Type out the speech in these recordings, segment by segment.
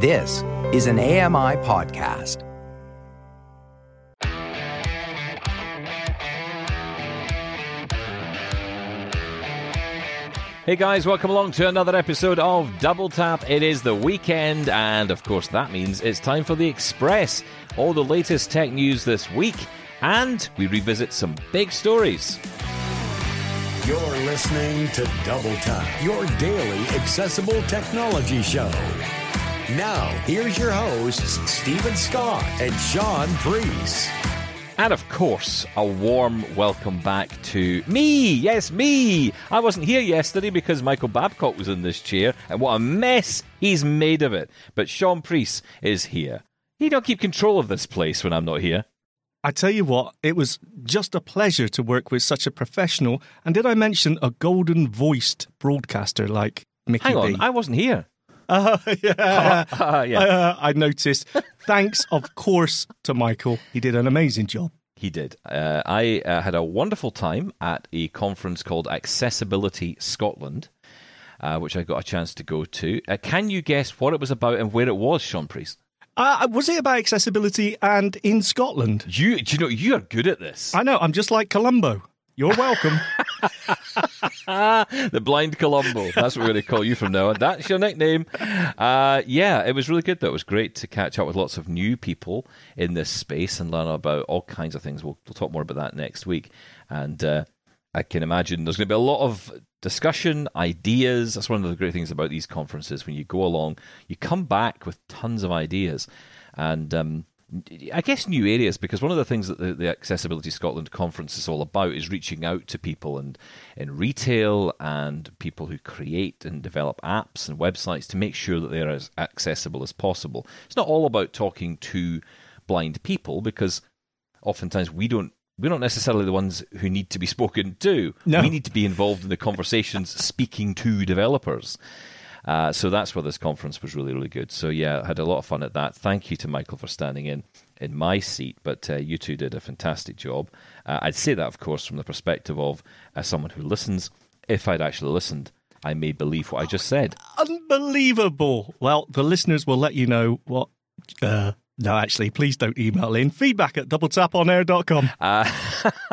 This is an AMI podcast. Hey guys, welcome along to another episode of Double Tap. It is the weekend, and of course, that means it's time for the Express. All the latest tech news this week, and we revisit some big stories. You're listening to Double Tap, your daily accessible technology show. Now, here's your hosts, Steven Scott and Shaun Preece. And of course, a warm welcome back to me. Yes, me. I wasn't here yesterday because Michael Babcock was in this chair, and what a mess he's made of it. But Shaun Preece is here. He don't keep control of this place when I'm not here. I tell you what, it was just a pleasure to work with such a professional, and did I mention a golden voiced broadcaster like Mickey Hang on, B? I wasn't here. Uh, yeah. Uh, yeah. Uh, I noticed. Thanks, of course, to Michael. He did an amazing job. He did. Uh, I uh, had a wonderful time at a conference called Accessibility Scotland, uh, which I got a chance to go to. Uh, can you guess what it was about and where it was, Shaun Preece? Uh, was it about accessibility and in Scotland? You, do you know, you are good at this. I know, I'm just like Columbo. You're welcome. the blind Columbo. That's what we're going to call you from now on. That's your nickname. Uh, yeah, it was really good, though. It was great to catch up with lots of new people in this space and learn about all kinds of things. We'll, we'll talk more about that next week. And uh, I can imagine there's going to be a lot of discussion, ideas. That's one of the great things about these conferences. When you go along, you come back with tons of ideas. And um, I guess new areas because one of the things that the, the Accessibility Scotland conference is all about is reaching out to people and in retail and people who create and develop apps and websites to make sure that they're as accessible as possible. It's not all about talking to blind people because oftentimes we don't we're not necessarily the ones who need to be spoken to. No. We need to be involved in the conversations speaking to developers. Uh, so that's where this conference was really, really good. So yeah, I had a lot of fun at that. Thank you to Michael for standing in in my seat, but uh, you two did a fantastic job. Uh, I'd say that, of course, from the perspective of uh, someone who listens. If I'd actually listened, I may believe what I just said. Unbelievable. Well, the listeners will let you know what. No, actually, please don't email in. Feedback at doubletaponair.com. Uh,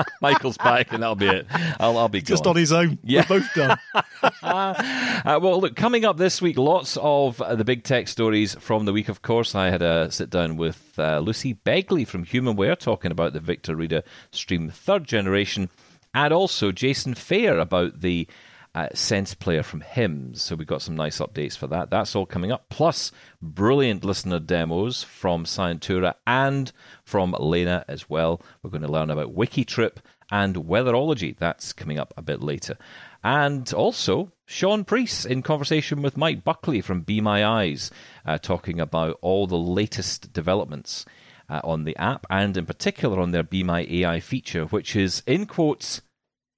Michael's back, and that'll be it. I'll, I'll be Just gone. on his own. Yeah. We're both done. Uh, well, look, coming up this week, lots of the big tech stories from the week, of course. I had a sit down with uh, Lucy Begley from Humanware talking about the Victor Reader Stream third generation, and also Jason Fayre about the Sense Player from HIMS. So we've got some nice updates for that. That's all coming up. Plus, brilliant listener demos from Scientura and from Lena as well. We're going to learn about Wikitrip and Weatherology. That's coming up a bit later. And also, Shaun Preece in conversation with Mike Buckley from Be My Eyes, uh, talking about all the latest developments uh, on the app and in particular on their Be My AI feature, which is, in quotes,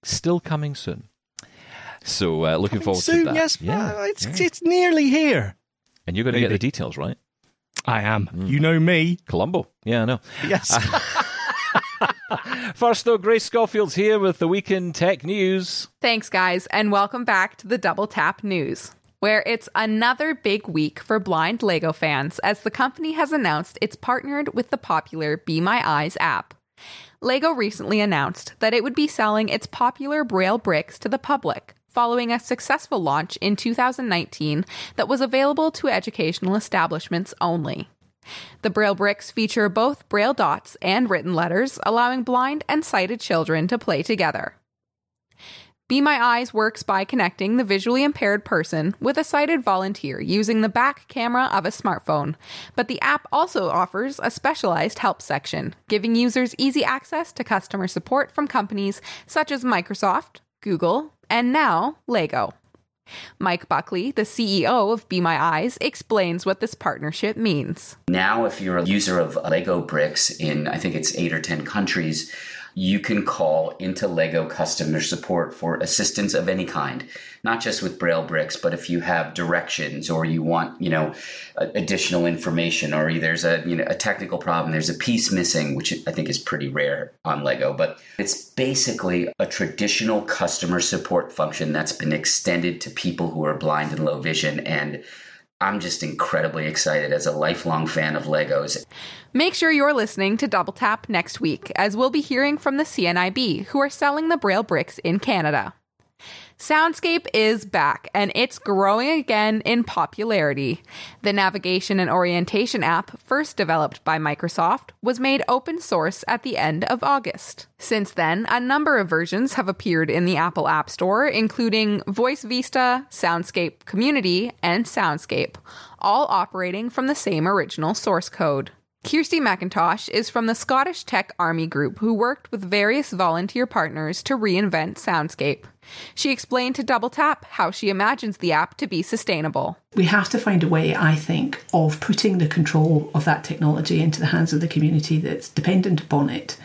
still coming soon. So, uh, looking forward Soon, to that. Soon, yes. Yeah. it's, it's nearly here. And you're going to get the details, right? I am. Hmm. You know me. Columbo. Yeah, I know. Yes. First, though, Grace Schofield's here with the weekend tech news. Thanks, guys, and welcome back to the Double Tap News, where it's another big week for blind Lego fans as the company has announced it's partnered with the popular Be My Eyes app. Lego recently announced that it would be selling its popular Braille bricks to the public following a successful launch in 2019 that was available to educational establishments only. The Braille bricks feature both Braille dots and written letters, allowing blind and sighted children to play together. Be My Eyes works by connecting the visually impaired person with a sighted volunteer using the back camera of a smartphone. But the app also offers a specialized help section, giving users easy access to customer support from companies such as Microsoft, Google, and now Lego. Mike Buckley, the CEO of Be My Eyes, explains what this partnership means. Now, if you're a user of Lego bricks in, I think it's eight or 10 countries, you can call into Lego customer support for assistance of any kind, not just with Braille bricks, but if you have directions or you want, you know, additional information or there's a, you know, a technical problem, there's a piece missing, which I think is pretty rare on Lego, but it's basically a traditional customer support function that's been extended to people who are blind and low vision and I'm just incredibly excited as a lifelong fan of Legos. Make sure you're listening to Double Tap next week, as we'll be hearing from the CNIB, who are selling the Braille bricks in Canada. Soundscape is back and it's growing again in popularity. The navigation and orientation app, first developed by Microsoft, was made open source at the end of August. Since then, a number of versions have appeared in the Apple App Store, including Voice Vista, Soundscape Community, and Soundscape, all operating from the same original source code. Kirsty McIntosh is from the Scottish Tech Army Group, who worked with various volunteer partners to reinvent Soundscape. She explained to Double Tap how she imagines the app to be sustainable. We have to find a way, I think, of putting the control of that technology into the hands of the community that's dependent upon it.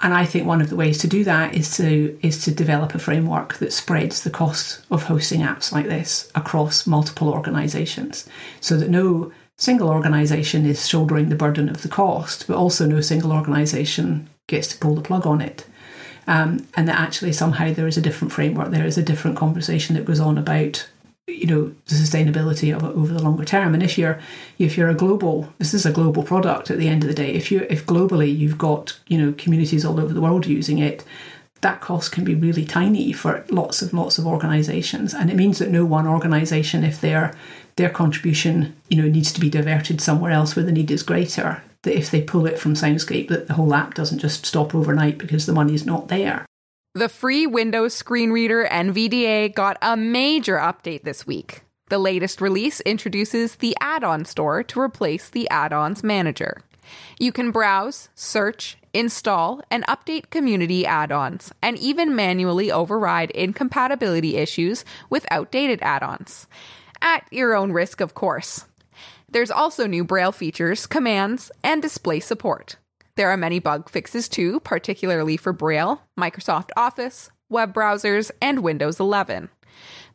And I think one of the ways to do that is to is to develop a framework that spreads the cost of hosting apps like this across multiple organizations so that no single organisation is shouldering the burden of the cost, but also no single organisation gets to pull the plug on it um, and that actually somehow there is a different framework, there is a different conversation that goes on about you know the sustainability of it over the longer term. And if you're if you're a global, this is a global product at the end of the day. If you if globally you've got you know communities all over the world using it, that cost can be really tiny for lots of lots of organizations and it means that no one organization if their their contribution you know needs to be diverted somewhere else where the need is greater that if they pull it from Soundscape, that the whole app doesn't just stop overnight because the money's not there. The free Windows screen reader NVDA got a major update this week. The latest release introduces the add on store to replace the add ons manager. You can browse, search, install, and update community add ons, and even manually override incompatibility issues with outdated add ons. At your own risk, of course. There's also new Braille features, commands, and display support. There are many bug fixes too, particularly for Braille, Microsoft Office, web browsers, and Windows 11.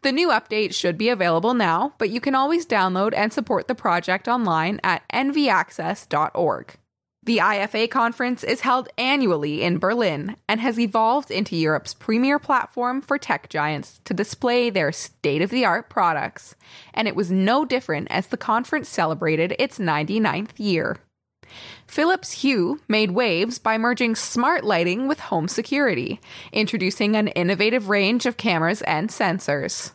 The new update should be available now, but you can always download and support the project online at nvaccess.org. The IFA conference is held annually in Berlin and has evolved into Europe's premier platform for tech giants to display their state of the art products, and it was no different as the conference celebrated its 99th year. Philips Hue made waves by merging smart lighting with home security, introducing an innovative range of cameras and sensors.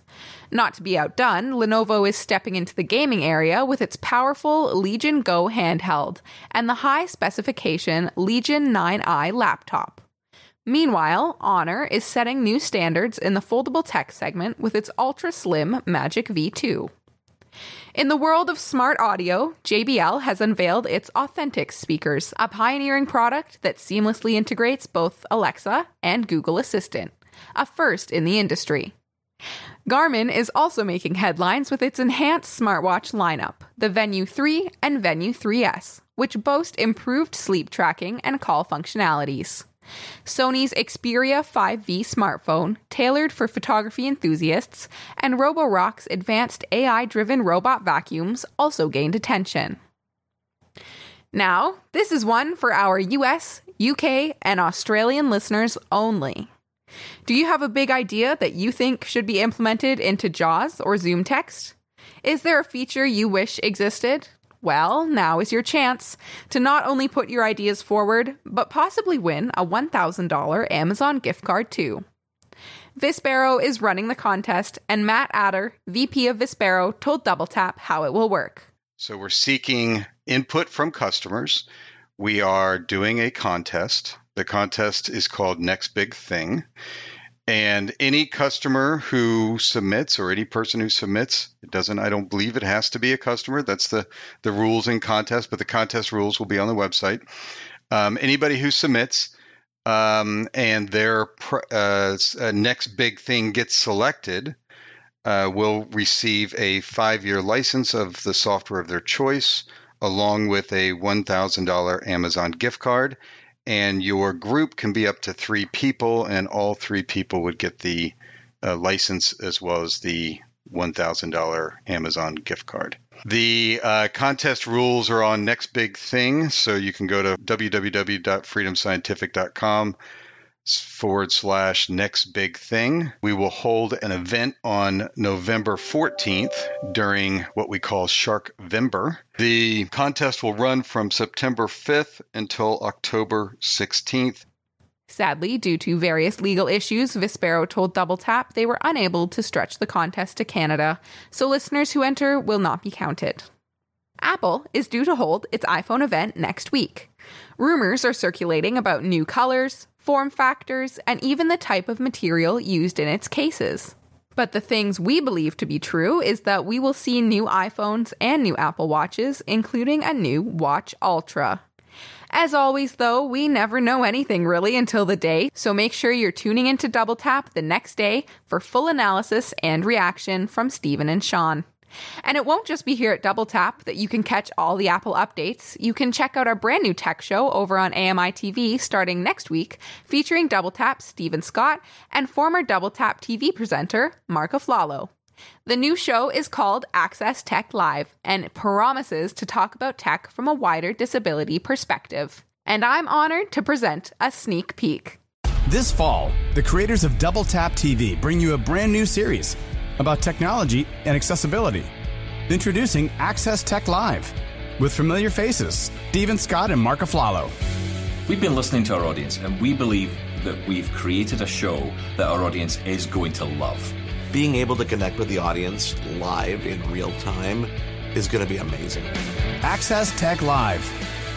Not to be outdone, Lenovo is stepping into the gaming area with its powerful Legion Go handheld and the high specification Legion 9i laptop. Meanwhile, Honor is setting new standards in the foldable tech segment with its ultra slim Magic V2. In the world of smart audio, JBL has unveiled its Authentic speakers, a pioneering product that seamlessly integrates both Alexa and Google Assistant, a first in the industry. Garmin is also making headlines with its enhanced smartwatch lineup, the Venu 3 and Venu 3S, which boast improved sleep tracking and call functionalities. Sony's Xperia 5V smartphone, tailored for photography enthusiasts, and Roborock's advanced AI driven robot vacuums also gained attention. Now, this is one for our US, UK, and Australian listeners only. Do you have a big idea that you think should be implemented into JAWS or Zoom text? Is there a feature you wish existed? Well, now is your chance to not only put your ideas forward, but possibly win a $1,000 Amazon gift card too. Vispero is running the contest, and Matt Ater, VP of Vispero, told Double Tap how it will work. So we're seeking input from customers. We are doing a contest. The contest is called Next Big Thing. And any customer who submits or any person who submits, it doesn't, I don't believe it has to be a customer. That's the, the rules in contest, but the contest rules will be on the website. Um, anybody who submits um, and their uh, uh, next big thing gets selected uh, will receive a five year license of the software of their choice, along with a $1,000 Amazon gift card and your group can be up to three people, and all three people would get the uh, license as well as the $1,000 Amazon gift card. The uh, contest rules are on Next Big Thing, so you can go to www.freedomscientific.com forward slash next big thing. We will hold an event on November 14th during what we call Shark Vember. The contest will run from September 5th until October 16th. Sadly, due to various legal issues, Vispero told Double Tap they were unable to stretch the contest to Canada, so listeners who enter will not be counted. Apple is due to hold its iPhone event next week. Rumors are circulating about new colors, form factors, and even the type of material used in its cases. But the things we believe to be true is that we will see new iPhones and new Apple Watches, including a new Watch Ultra. As always, though, we never know anything really until the day, so make sure you're tuning into Double Tap the next day for full analysis and reaction from Steven and Shaun. And it won't just be here at Double Tap that you can catch all the Apple updates. You can check out our brand new tech show over on AMI TV starting next week, featuring Double Tap Steven Scott and former Double Tap TV presenter Mark Aflalo. The new show is called Access Tech Live and promises to talk about tech from a wider disability perspective. And I'm honored to present a sneak peek. This fall, the creators of Double Tap TV bring you a brand new series about technology and accessibility. Introducing Access Tech Live with familiar faces Steven Scott and Mark Aflalo. We've been listening to our audience and we believe that we've created a show that our audience is going to love. Being able to connect with the audience live in real time is going to be amazing. Access Tech Live,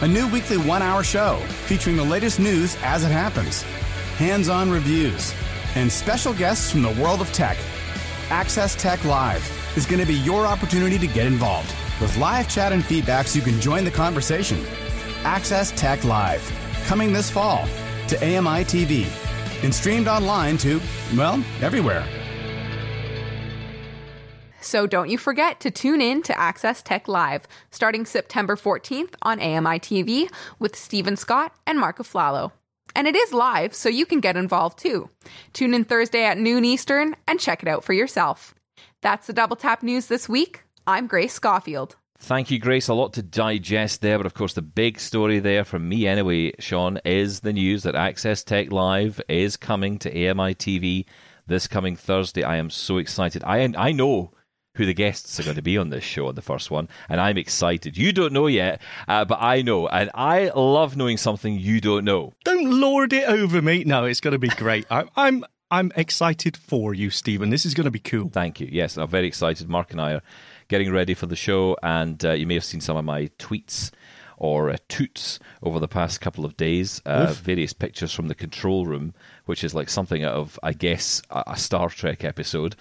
a new weekly one hour show featuring the latest news as it happens, hands on reviews, and special guests from the world of tech Access Tech Live is going to be your opportunity to get involved. With live chat and feedback so you can join the conversation. Access Tech Live, coming this fall to AMI TV and streamed online to, well, everywhere. So don't you forget to tune in to Access Tech Live starting September 14th on AMI TV with Steven Scott and Mark Aflalo. And it is live, so you can get involved too. Tune in Thursday at noon Eastern and check it out for yourself. That's the Double Tap News this week. I'm Grace Schofield. Thank you, Grace. A lot to digest there, but of course, the big story there from me anyway, Shaun, is the news that Access Tech Live is coming to AMI TV this coming Thursday. I am so excited. I I know who the guests are going to be on this show, on the first one, and I'm excited. You don't know yet, uh, but I know, and I love knowing something you don't know. Don't lord it over me. No, it's going to be great. I, I'm I'm excited for you, Steven. This is going to be cool. Thank you. Yes, I'm very excited. Mark and I are getting ready for the show, and uh, you may have seen some of my tweets or uh, toots over the past couple of days. Uh, various pictures from the control room, which is like something out of, I guess, a, Star Trek episode.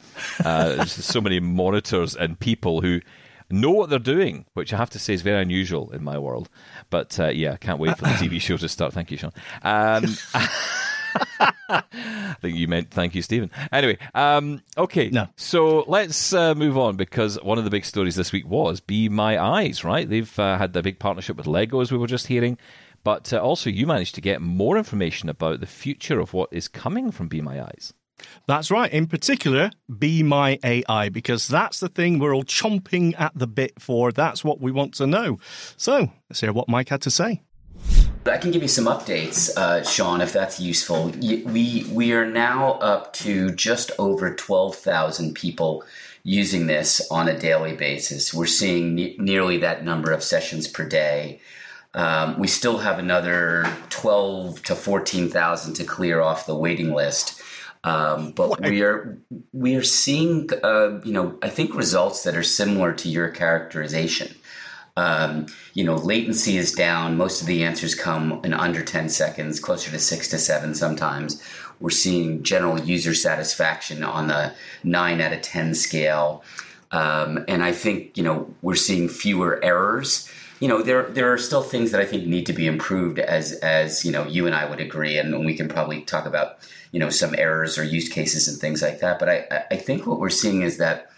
Uh, there's so many monitors and people who know what they're doing, which I have to say is very unusual in my world. But uh, yeah, can't wait for the TV show to start. Thank you, Shaun. Um, I think you meant thank you, Steven. Anyway, um, okay. No. So let's uh, move on because one of the big stories this week was Be My Eyes, right? They've uh, had the big partnership with Lego, as we were just hearing. But uh, also, you managed to get more information about the future of what is coming from Be My Eyes. That's right. In particular, Be My AI, because that's the thing we're all chomping at the bit for. That's what we want to know. So let's hear what Mike had to say. I can give you some updates, uh, Shaun, if that's useful. We we are now up to just over twelve thousand people using this on a daily basis. We're seeing ne- nearly that number of sessions per day. Um, we still have another twelve to fourteen thousand to clear off the waiting list. Um, but we are we are seeing, uh, you know, I think results that are similar to your characterization. Um, you know, latency is down. Most of the answers come in under 10 seconds, closer to six to seven sometimes. We're seeing general user satisfaction on the nine out of 10 scale. Um, and I think, you know, we're seeing fewer errors. You know, there there are still things that I think need to be improved as as, you know, you and I would agree. And we can probably talk about, you know, some errors or use cases and things like that. But I, I think what we're seeing is that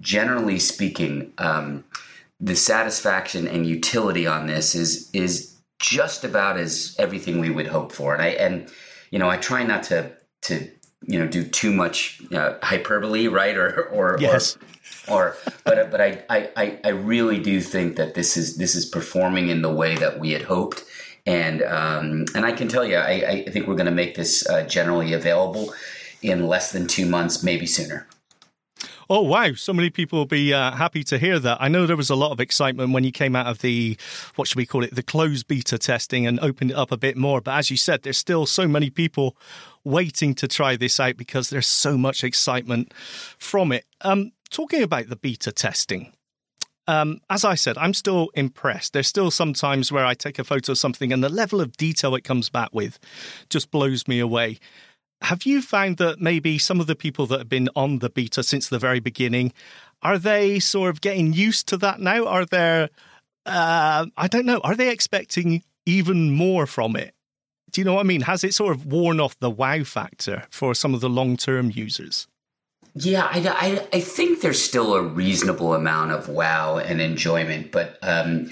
generally speaking, um, the satisfaction and utility on this is is just about as everything we would hope for. And I and you know I try not to to you know do too much uh, hyperbole, right? Or or yes. Or, or but but I, I I really do think that this is this is performing in the way that we had hoped And um, and I can tell you, I, I think we're going to make this uh, generally available in less than two months, maybe sooner. Oh, wow. So many people will be uh, happy to hear that. I know there was a lot of excitement when you came out of the, what should we call it, the closed beta testing and opened it up a bit more. But as you said, there's still so many people waiting to try this out because there's so much excitement from it. Um, talking about the beta testing, um, as I said, I'm still impressed. There's still some times where I take a photo of something and the level of detail it comes back with just blows me away. Have you found that maybe some of the people that have been on the beta since the very beginning are they sort of getting used to that now? Are there, uh, I don't know, are they expecting even more from it? Do you know what I mean? Has it sort of worn off the wow factor for some of the long term users? Yeah, I, I, I, think there's still a reasonable amount of wow and enjoyment, but um,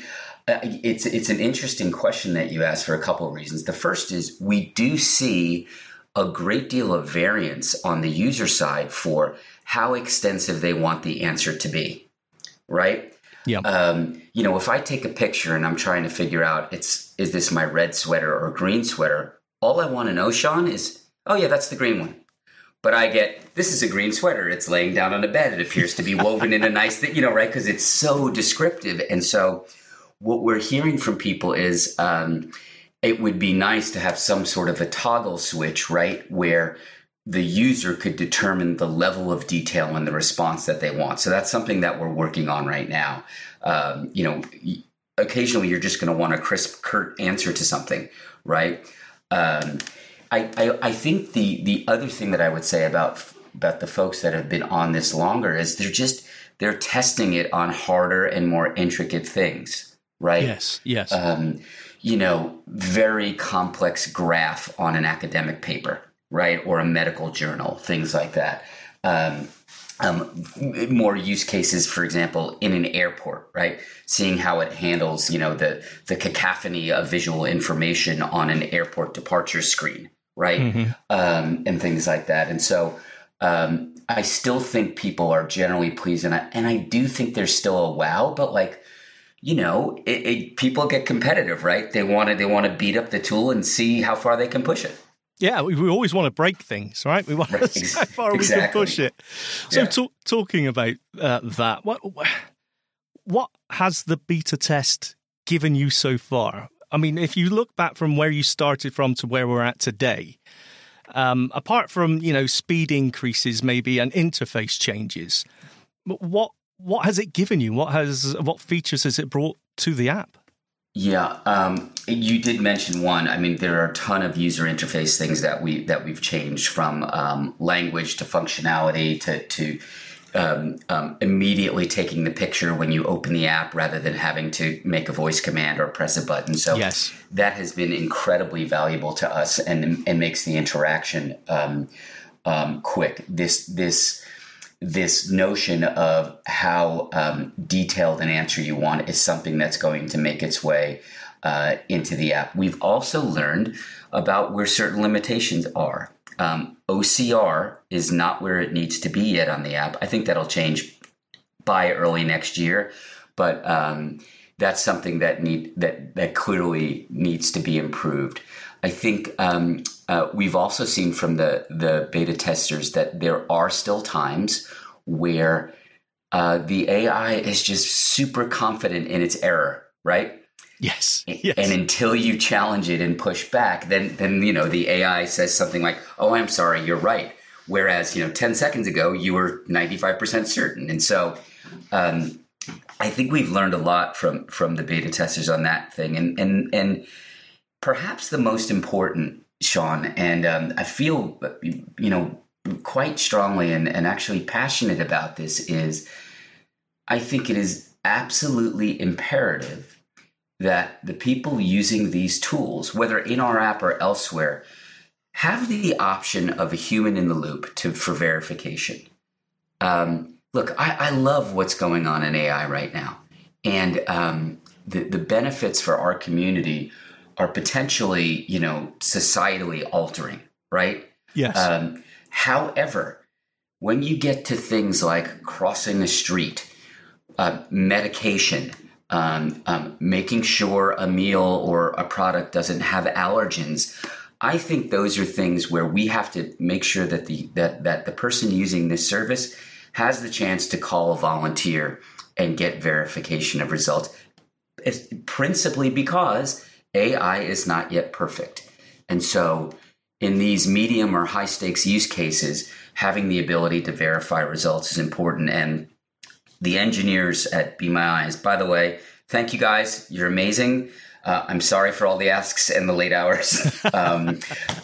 uh, it's it's an interesting question that you asked for a couple of reasons. The first is we do see a great deal of variance on the user side for how extensive they want the answer to be, right? Yeah. Um, you know, if I take a picture and I'm trying to figure out it's is this my red sweater or green sweater, all I want to know, Shaun, is oh yeah, that's the green one. But I get this is a green sweater. It's laying down on a bed. It appears to be woven in a nice thing, you know, right? Because it's so descriptive. And so, what we're hearing from people is um, it would be nice to have some sort of a toggle switch, right? Where the user could determine the level of detail and the response that they want. So that's something that we're working on right now. Um, you know, occasionally you're just going to want a crisp, curt answer to something, right? Um, I, I, I think the the other thing that I would say about about the folks that have been on this longer is they're just they're testing it on harder and more intricate things, right? Yes, yes. Um, you know, very complex graph on an academic paper, right? Or a medical journal, things like that. Um, um, more use cases, for example, in an airport, right? Seeing how it handles, you know, the the cacophony of visual information on an airport departure screen, right? Mm-hmm. Um, and things like that. And so, um, I still think people are generally pleased, and I and I do think there's still a wow, but like you know, it, it, people get competitive, right? They want to they want to beat up the tool and see how far they can push it. Yeah, we, we always want to break things, right? We want right. to see how far exactly. we can push it. So, yeah. to, talking about uh, that, what what has the beta test given you so far? I mean, if you look back from where you started from to where we're at today, um, apart from you know speed increases, maybe and interface changes, what what has it given you? What has what features has it brought to the app? Yeah, um, you did mention one. I mean, there are a ton of user interface things that we that we've changed from um, language to functionality to to um, um, immediately taking the picture when you open the app rather than having to make a voice command or press a button. So yes. that has been incredibly valuable to us and and makes the interaction um, um, quick. This this this notion of how um, detailed an answer you want is something that's going to make its way uh, into the app. We've also learned about where certain limitations are. Um, OCR is not where it needs to be yet on the app. I think that'll change by early next year, but um, that's something that need that that clearly needs to be improved. I think um, uh, we've also seen from the the beta testers that there are still times where uh, the AI is just super confident in its error, right? Yes. yes. And until you challenge it and push back, then then you know the AI says something like, "Oh, I'm sorry, you're right." Whereas you know, ten seconds ago you were 95 percent certain, and so. Um, I think we've learned a lot from from the beta testers on that thing, and and and perhaps the most important, Shaun, and um, I feel you know quite strongly and, and actually passionate about this is I think it is absolutely imperative that the people using these tools, whether in our app or elsewhere, have the option of a human in the loop to for verification. Um, look, I, I, love what's going on in AI right now, and um, the the benefits for our community are potentially, you know, societally altering. Right? Yes. Um, However, when you get to things like crossing a street, uh, medication, um, um, making sure a meal or a product doesn't have allergens. I think those are things where we have to make sure that the that that the person using this service has the chance to call a volunteer and get verification of results. It's principally because AI is not yet perfect. And so in these medium or high stakes use cases, having the ability to verify results is important. And the engineers at Be My Eyes, by the way, thank you guys. You're amazing. Uh, I'm sorry for all the asks and the late hours. um,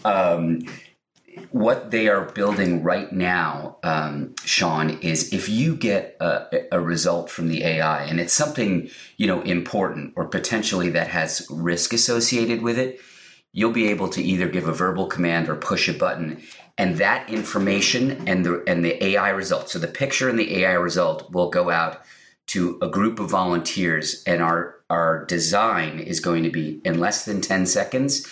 um, what they are building right now, um, Shaun, is if you get a, a, result from the AI and it's something you know important or potentially that has risk associated with it, you'll be able to either give a verbal command or push a button, and that information and the and the AI result. So the picture and the AI result will go out to a group of volunteers, and our our design is going to be in less than ten seconds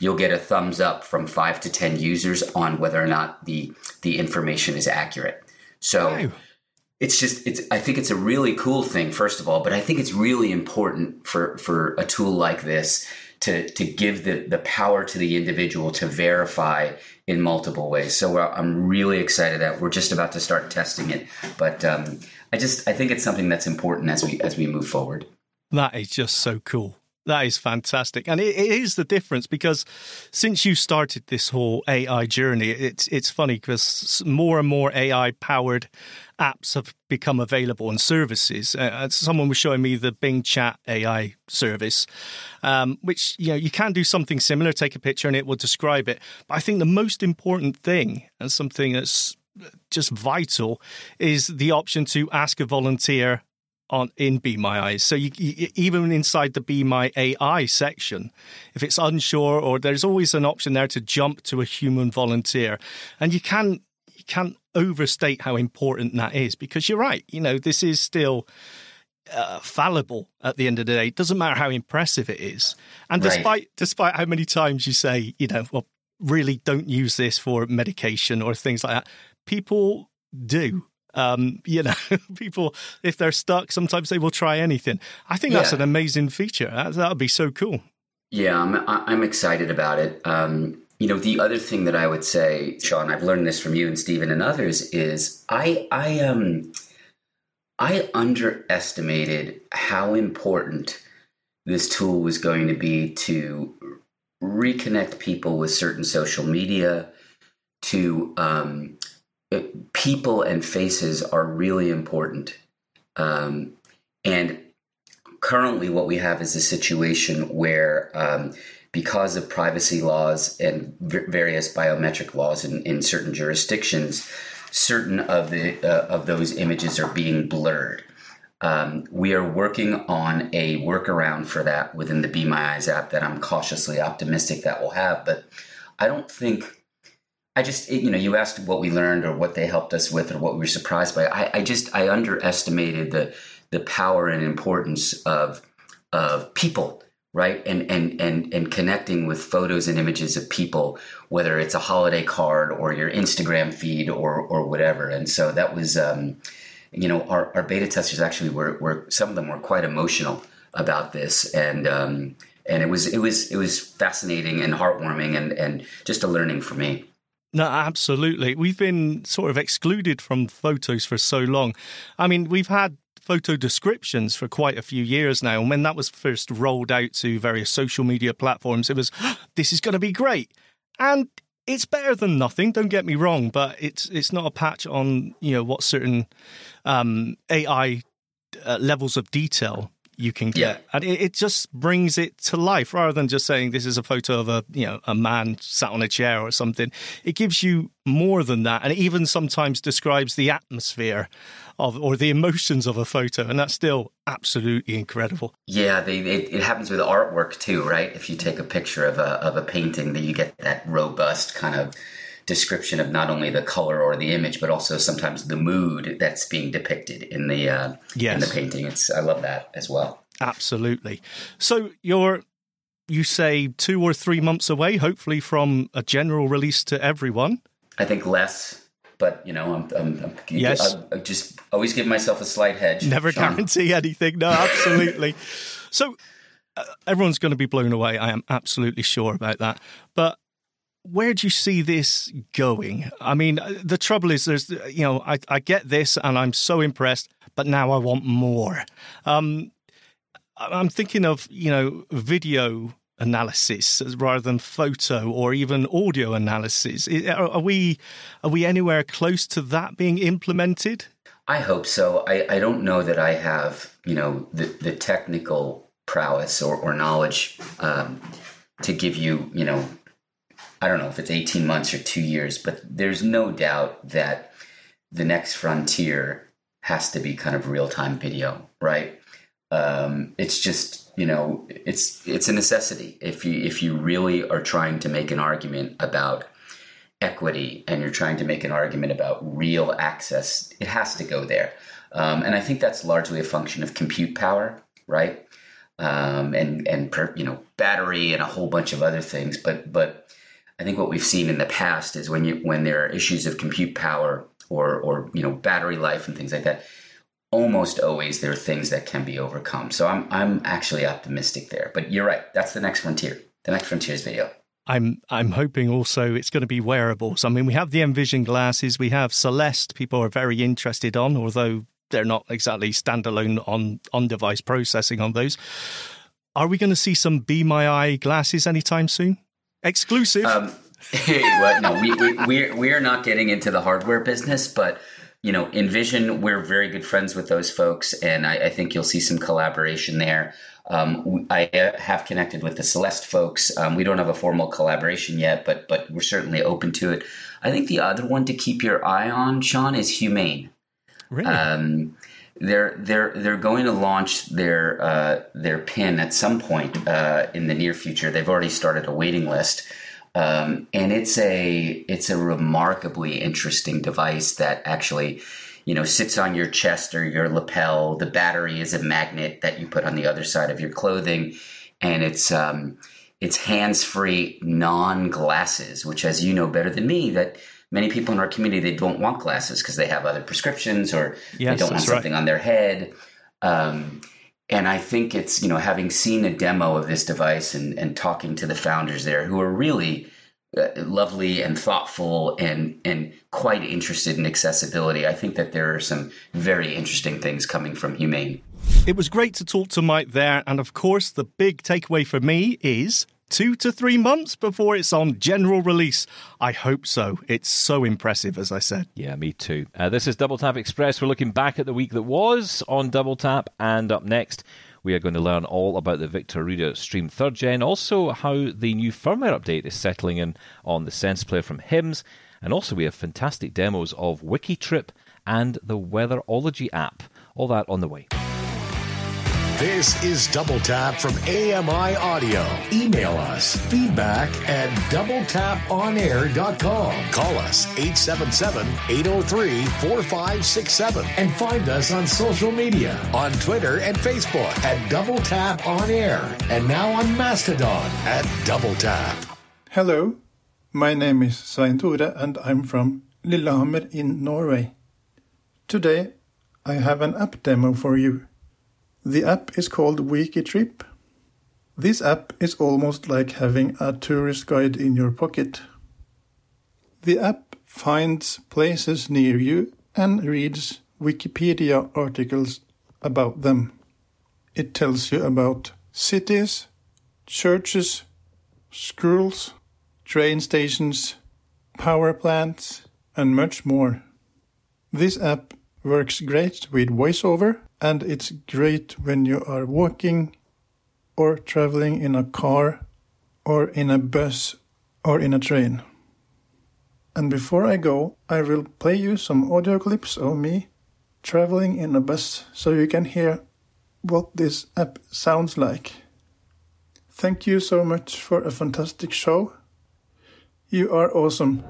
you'll get a thumbs up from five to 10 users on whether or not the, the information is accurate. So wow. it's just, it's, I think it's a really cool thing, first of all, but I think it's really important for, for a tool like this to, to give the, the power to the individual to verify in multiple ways. So I'm really excited that we're just about to start testing it, but um, I just, I think it's something that's important as we, as we move forward. That is just so cool. That is fantastic, and it, it is the difference because since you started this whole AI journey, it's it's funny because more and more AI powered apps have become available and services. Uh, someone was showing me the Bing Chat AI service, um, which you know you can do something similar, take a picture and it will describe it. But I think the most important thing and something that's just vital is the option to ask a volunteer on in Be My Eyes. So you, you, even inside the Be My AI section, if it's unsure, or there's always an option there to jump to a human volunteer, and you can you can't overstate how important that is because you're right. You know, this is still. Uh, fallible at the end of the day. It doesn't matter how impressive it is, and despite right. despite how many times you say, you know, well, really don't use this for medication or things like that, people do um, you know, people, if they're stuck, sometimes they will try anything. I think that's yeah. an amazing feature. That would be so cool. Yeah, I'm, I'm excited about it. Um, you know, the other thing that I would say, Shaun, I've learned this from you and Steven and others, is I, I, um, I underestimated how important this tool was going to be to reconnect people with certain social media, to um, people and faces are really important. Um, and currently, what we have is a situation where, um, because of privacy laws and v- various biometric laws in, in, certain jurisdictions, certain of the uh, of those images are being blurred. Um, we are working on a workaround for that within the Be My Eyes app that I'm cautiously optimistic that will have, but I don't think I just, you know, you asked what we learned or what they helped us with or what we were surprised by. I, I just, I underestimated the the power and importance of of people, right? And and and and connecting with photos and images of people, whether it's a holiday card or your Instagram feed or or whatever. And so that was, um, you know, our, our beta testers actually were, were some of them were quite emotional about this, and um, and it was it was it was fascinating and heartwarming and and just a learning for me. No, absolutely. We've been sort of excluded from photos for so long. I mean, we've had photo descriptions for quite a few years now. And when that was first rolled out to various social media platforms, it was, this is going to be great. And it's better than nothing. Don't get me wrong, but it's it's not a patch on you know what certain um, AI uh, levels of detail you can get, yeah. and it, it, just brings it to life rather than just saying this is a photo of a you know a man sat on a chair or something. It gives you more than that, and it even sometimes describes the atmosphere of or the emotions of a photo, and that's still absolutely incredible. Yeah, they, it, it happens with artwork too, right? If you take a picture of a of a painting, that you get that robust kind of description of not only the color or the image, but also sometimes the mood that's being depicted in the uh, yes. in the painting. It's I love that as well. Absolutely. So you're you say two or three months away, hopefully from a general release to everyone. I think less. but you know, I'm, I'm, I'm Yes. I, I just always give myself a slight hedge. Never Shaun. guarantee anything. No, absolutely. so uh, everyone's going to be blown away. I am absolutely sure about that. But where do you see this going? I mean, uh, the trouble is, there's, uh, you know, I, I get this and I'm so impressed, but now I want more. Um, I'm thinking of, you know, video analysis rather than photo or even audio analysis. Are, are we are we anywhere close to that being implemented? I hope so. I, I don't know that I have, you know, the, the technical prowess or, or knowledge um, to give you, you know, I don't know if it's 18 months or two years, but there's no doubt that the next frontier has to be kind of real time video, right? Um, it's just, you know, it's it's a necessity. If you if you really are trying to make an argument about equity and you're trying to make an argument about real access, it has to go there. Um, and I think that's largely a function of compute power, right? Um, and and per, you know battery and a whole bunch of other things. But but I think what we've seen in the past is when you when there are issues of compute power or or you know battery life and things like that, almost always there are things that can be overcome. So I'm I'm actually optimistic there. But you're right. That's the next frontier. The next frontier is video. I'm I'm hoping also it's going to be wearables. I mean, we have the Envision glasses, we have Seleste. People are very interested on, although they're not exactly standalone on on device processing on those. Are we going to see some Be My Eye glasses anytime soon? Exclusive. Um, no, we, we, we're, we're not getting into the hardware business, but you know, Envision, we're very good friends with those folks, and I, I think you'll see some collaboration there. Um, I uh, have connected with the Seleste folks. Um, we don't have a formal collaboration yet, but but we're certainly open to it. I think the other one to keep your eye on, Shaun, is Humane. really? Um, they're they're they're going to launch their uh, their pin at some point uh, in the near future. They've already started a waiting list, um, and it's a it's a remarkably interesting device that actually, you know, sits on your chest or your lapel. The battery is a magnet that you put on the other side of your clothing, and it's um, it's hands free, non glasses. Which, as you know better than me, that many people in our community they don't want glasses because they have other prescriptions or they don't want that's right. something on their head. Um, and I think it's, you know, having seen a demo of this device and, and talking to the founders there who are really uh, lovely and thoughtful and, and quite interested in accessibility, I think that there are some very interesting things coming from Humane. It was great to talk to Mike there. And of course, the big takeaway for me is two to three months before it's on general release. I hope so. It's so impressive, as I said. Yeah, me too. Uh, this is Double Tap Express. We're looking back at the week that was on Double Tap, and up next, we are going to learn all about the Victor Reader Stream 3rd Gen, also how the new firmware update is settling in on the Sense Player from HIMS, and also we have fantastic demos of WikiTrip and the Weatherology app. All that on the way. This is Double Tap from AMI Audio. Email us feedback at doubletaponair.com. Call us 877 803 4567 and find us on social media on Twitter and Facebook at Double Tap On Air and now on Mastodon at Double Tap. Hello, my name is Svein Tore and I'm from Lillehammer in Norway. Today I have an app demo for you. The app is called WikiTrip. This app is almost like having a tourist guide in your pocket. The app finds places near you and reads Wikipedia articles about them. It tells you about cities, churches, schools, train stations, power plants, and much more. This app works great with voiceover, and it's great when you are walking or traveling in a car or in a bus or in a train. And before I go, I will play you some audio clips of me traveling in a bus so you can hear what this app sounds like. Thank you so much for a fantastic show. You are awesome.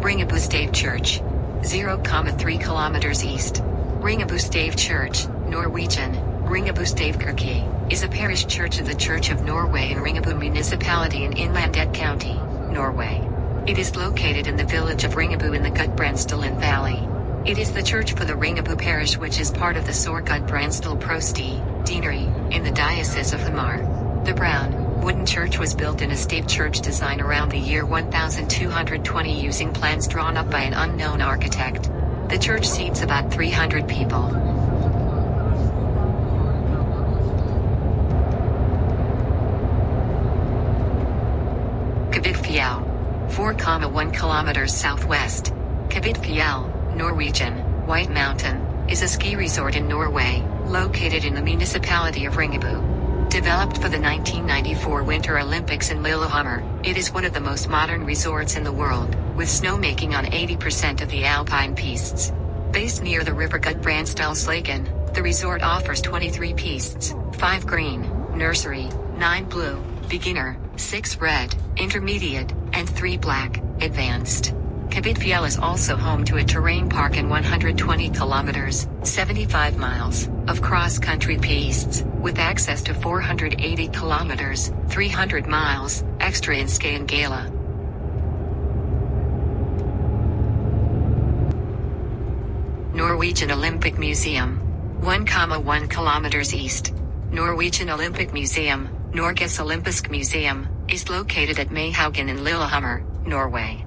Ringebu Stave Church, 0,3 kilometers east. Ringebu Stave Church, Norwegian, Ringabustavkirke, is a parish church of the Church of Norway in Ringebu Municipality in Innlandet County, Norway. It is located in the village of Ringebu in the Gudbrandsdalen Valley. It is the church for the Ringebu parish which is part of the Sor Gudbrandsdal Prosti, deanery, in the Diocese of Hamar. The brown, wooden church was built in a stave church design around the year 1220 using plans drawn up by an unknown architect. The church seats about 300 people. Kvitfjell. 4,1 kilometers southwest. Kvitfjell, Norwegian, White Mountain, is a ski resort in Norway, located in the municipality of Ringebu. Developed for the 1994 Winter Olympics in Lillehammer, it is one of the most modern resorts in the world, with snowmaking on 80% of the alpine pistes. Based near the river Gudbrandsdalslågen, the resort offers 23 pistes, 5 green, nursery, 9 blue, beginner, 6 red, intermediate, and 3 black, advanced. Kvitfjell is also home to a terrain park and 120 kilometers, 75 miles, of cross-country pistes, with access to 480 kilometers, 300 miles, extra in Skandala. Norwegian Olympic Museum. 1,1 kilometers east. Norwegian Olympic Museum, Norges Olympisk Museum, is located at Maihaugen in Lillehammer, Norway.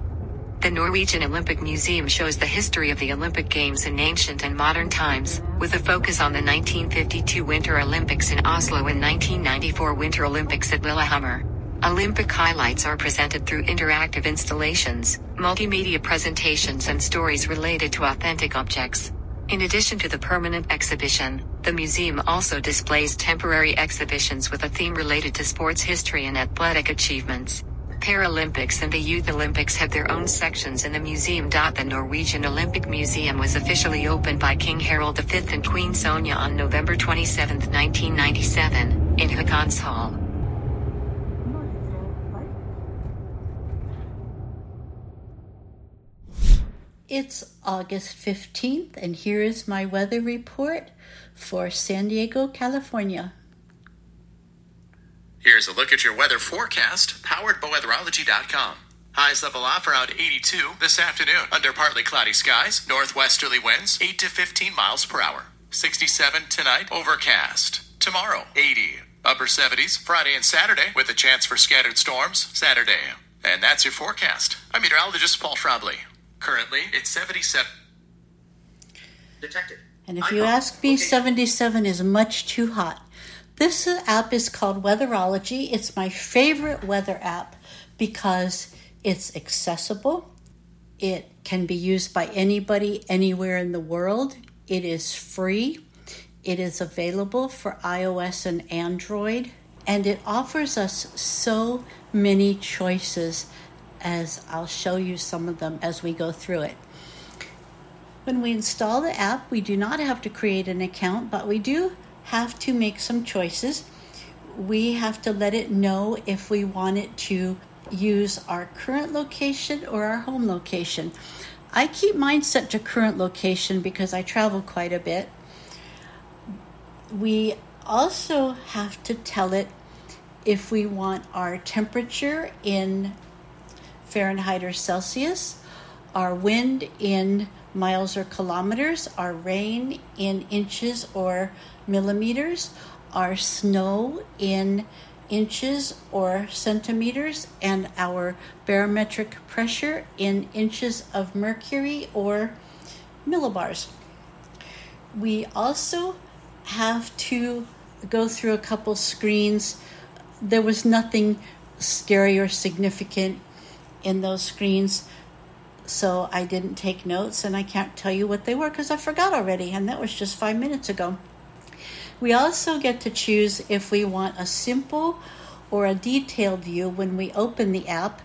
The Norwegian Olympic Museum shows the history of the Olympic Games in ancient and modern times, with a focus on the 1952 Winter Olympics in Oslo and 1994 Winter Olympics at Lillehammer. Olympic highlights are presented through interactive installations, multimedia presentations, and stories related to authentic objects. In addition to the permanent exhibition, the museum also displays temporary exhibitions with a theme related to sports history and athletic achievements. Paralympics and the Youth Olympics have their own sections in the museum. The Norwegian Olympic Museum was officially opened by King Harald V and Queen Sonja on November 27, 1997, in Hall. It's August 15th, and here is my weather report for San Diego, California. Here's a look at your weather forecast, powered by weatherology.com. Highs level off around 82 this afternoon under partly cloudy skies, northwesterly winds 8 to 15 miles per hour. 67 tonight, overcast. Tomorrow, 80. Upper 70s Friday and Saturday with a chance for scattered storms Saturday. And that's your forecast. I'm meteorologist Paul Trombley. Currently, it's 77. Detected. And if you ask me, 77 is much too hot. This app is called Weatherology. It's my favorite weather app because it's accessible. It can be used by anybody anywhere in the world. It is free. It is available for iOS and Android. And it offers us so many choices as I'll show you some of them as we go through it. When we install the app, we do not have to create an account, but we do have to make some choices. We have to let it know if we want it to use our current location or our home location. I keep mine set to current location because I travel quite a bit. We also have to tell it if we want our temperature in Fahrenheit or Celsius, our wind in miles or kilometers, our rain in inches or millimeters, our snow in inches or centimeters, and our barometric pressure in inches of mercury or millibars. We also have to go through a couple screens. There was nothing scary or significant in those screens. So I didn't take notes and I can't tell you what they were because I forgot already, and that was just five minutes ago. We also get to choose if we want a simple or a detailed view when we open the app,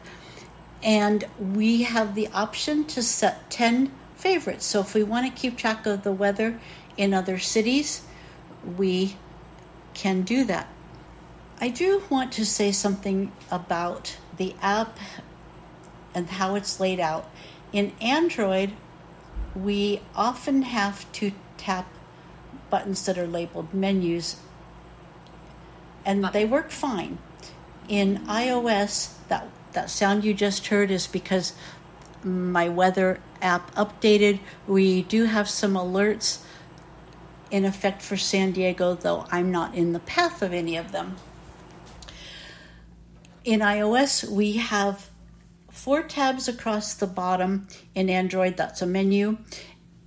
and we have the option to set 10 favorites. So if we want to keep track of the weather in other cities, we can do that. I do want to say something about the app and how it's laid out. In Android, we often have to tap buttons that are labeled menus, and they work fine. In iOS, that That sound you just heard is because my weather app updated. We do have some alerts in effect for San Diego, though I'm not in the path of any of them. In iOS, we have four tabs across the bottom. In Android, that's a menu.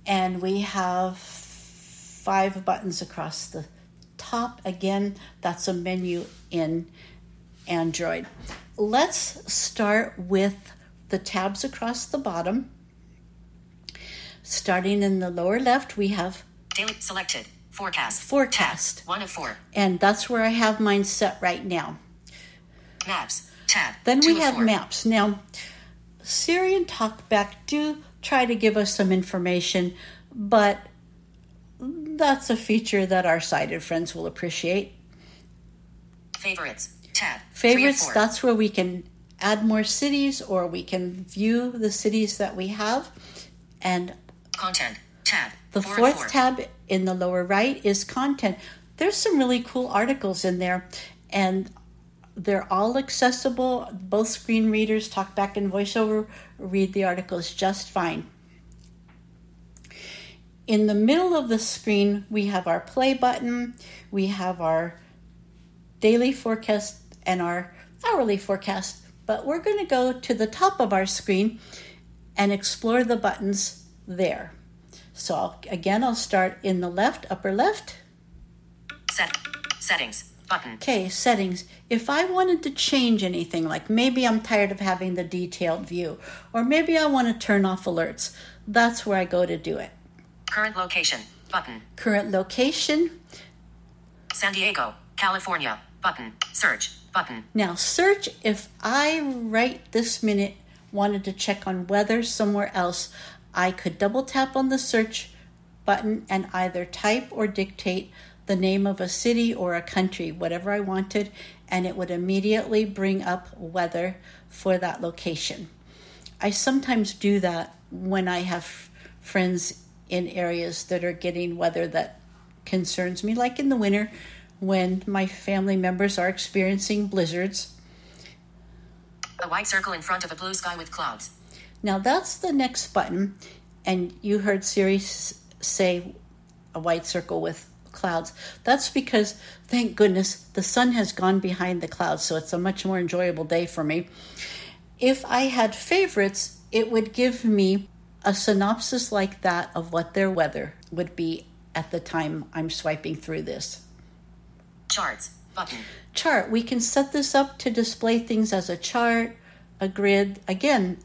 And we have five buttons across the top. Again, that's a menu in Android. Let's start with the tabs across the bottom. Starting in the lower left, we have Daily selected. Forecast. Forecast. One of four. And that's where I have mine set right now. Maps. Tab. Then we have maps. Now, Siri and TalkBack do try to give us some information, but that's a feature that our sighted friends will appreciate. Favorites. Tab. Favorites, that's where we can add more cities or we can view the cities that we have. And Content. Tab. the Four fourth four. tab in the lower right is content. There's some really cool articles in there, and they're all accessible. Both screen readers, TalkBack and VoiceOver, read the articles just fine. In the middle of the screen, we have our play button, we have our daily forecast, and our hourly forecast. But we're going to go to the top of our screen and explore the buttons there. So I'll, again, I'll start in the left, upper left. Set. Settings. Button. Okay, settings. If I wanted to change anything, like maybe I'm tired of having the detailed view, or maybe I want to turn off alerts, that's where I go to do it. Current location. Button. Current location. San Diego, California. Button. Search. Button. Now, search if I right this minute wanted to check on weather somewhere else, I could double tap on the search button and either type or dictate the name of a city or a country, whatever I wanted, and it would immediately bring up weather for that location. I sometimes do that when I have friends in areas that are getting weather that concerns me, like in the winter when my family members are experiencing blizzards. A white circle in front of a blue sky with clouds. Now that's the next button, and you heard Siri say a white circle with clouds. That's because, thank goodness, the sun has gone behind the clouds, so it's a much more enjoyable day for me. If I had favorites, it would give me a synopsis like that of what their weather would be at the time I'm swiping through this. Charts. Button. Chart. We can set this up to display things as a chart, a grid. Again,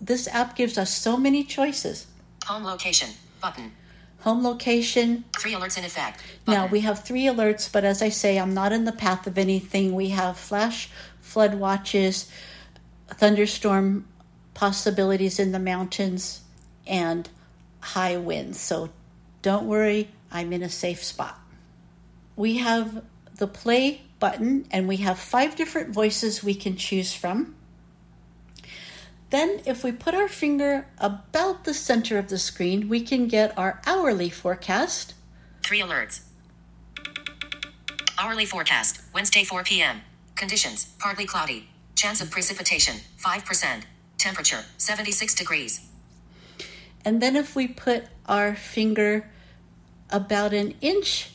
this app gives us so many choices. Home location. Button. Home location. Three alerts in effect. Now we have three alerts, but as I say, I'm not in the path of anything. We have flash flood watches, thunderstorm possibilities in the mountains, and high winds. So don't worry, I'm in a safe spot. We have the play button, and we have five different voices we can choose from. Then, if we put our finger about the center of the screen, we can get our hourly forecast. Three alerts. Hourly forecast. Wednesday 4 p.m. Conditions. Partly cloudy. Chance of precipitation. 5%. Temperature. 76 degrees. And then if we put our finger about an inch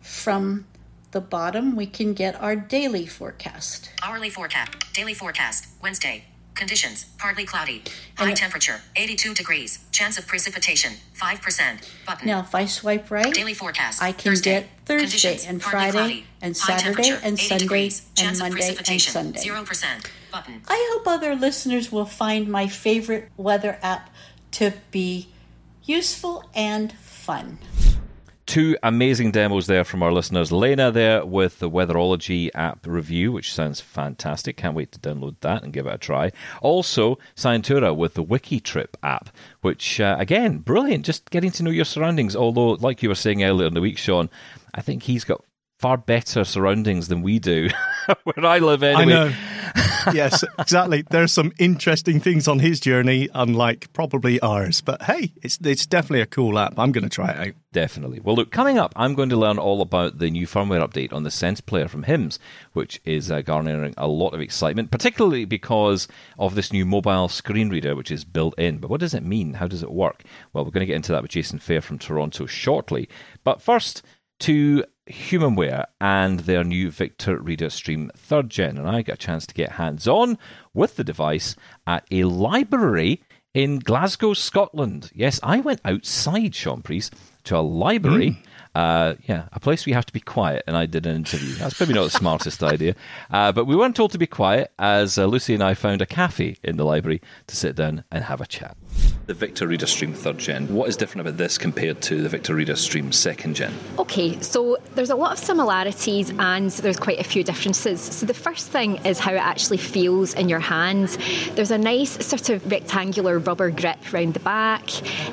from the bottom, we can get our daily forecast. Hourly forecast. Daily forecast. Wednesday. Conditions. Partly cloudy. High temperature. 82 degrees. Chance of precipitation. 5%. Button. Now, if I swipe right, Daily forecast. I can Thursday. get Thursday Conditions. and Partly Friday cloudy. and Saturday temperature. and 80 Sunday and Chance of Monday and precipitation. Sunday. 0%. Button. I hope other listeners will find my favorite weather app to be useful and fun. Two amazing demos there from our listeners. Lena there with the Weatherology app review, which sounds fantastic. Can't wait to download that and give it a try. Also, Scientura with the WikiTrip app, which, uh, again, brilliant. Just getting to know your surroundings. Although, like you were saying earlier in the week, Shaun, I think he's got far better surroundings than we do where I live anyway. I know. yes, exactly. There's some interesting things on his journey, unlike probably ours. But hey, it's it's definitely a cool app. I'm going to try it out. Definitely. Well, look, coming up, I'm going to learn all about the new firmware update on the Sense Player from HIMS, which is uh, garnering a lot of excitement, particularly because of this new mobile screen reader, which is built in. But what does it mean? How does it work? Well, we're going to get into that with Jason Fayre from Toronto shortly. But first, to Humanware and their new Victor Reader Stream 3rd Gen. And I got a chance to get hands on with the device at a library in Glasgow, Scotland. Yes, I went outside, Shaun Preece, to a library. Mm. Uh, yeah, a place where you have to be quiet, and I did an interview. That's probably not the smartest idea, uh, but we weren't told to be quiet as uh, Lucy and I found a cafe in the library to sit down and have a chat. The Victor Reader Stream 3rd Gen, what is different about this compared to the Victor Reader Stream 2nd Gen? Okay, so there's a lot of similarities and there's quite a few differences. So the first thing is how it actually feels in your hand. There's a nice sort of rectangular rubber grip around the back.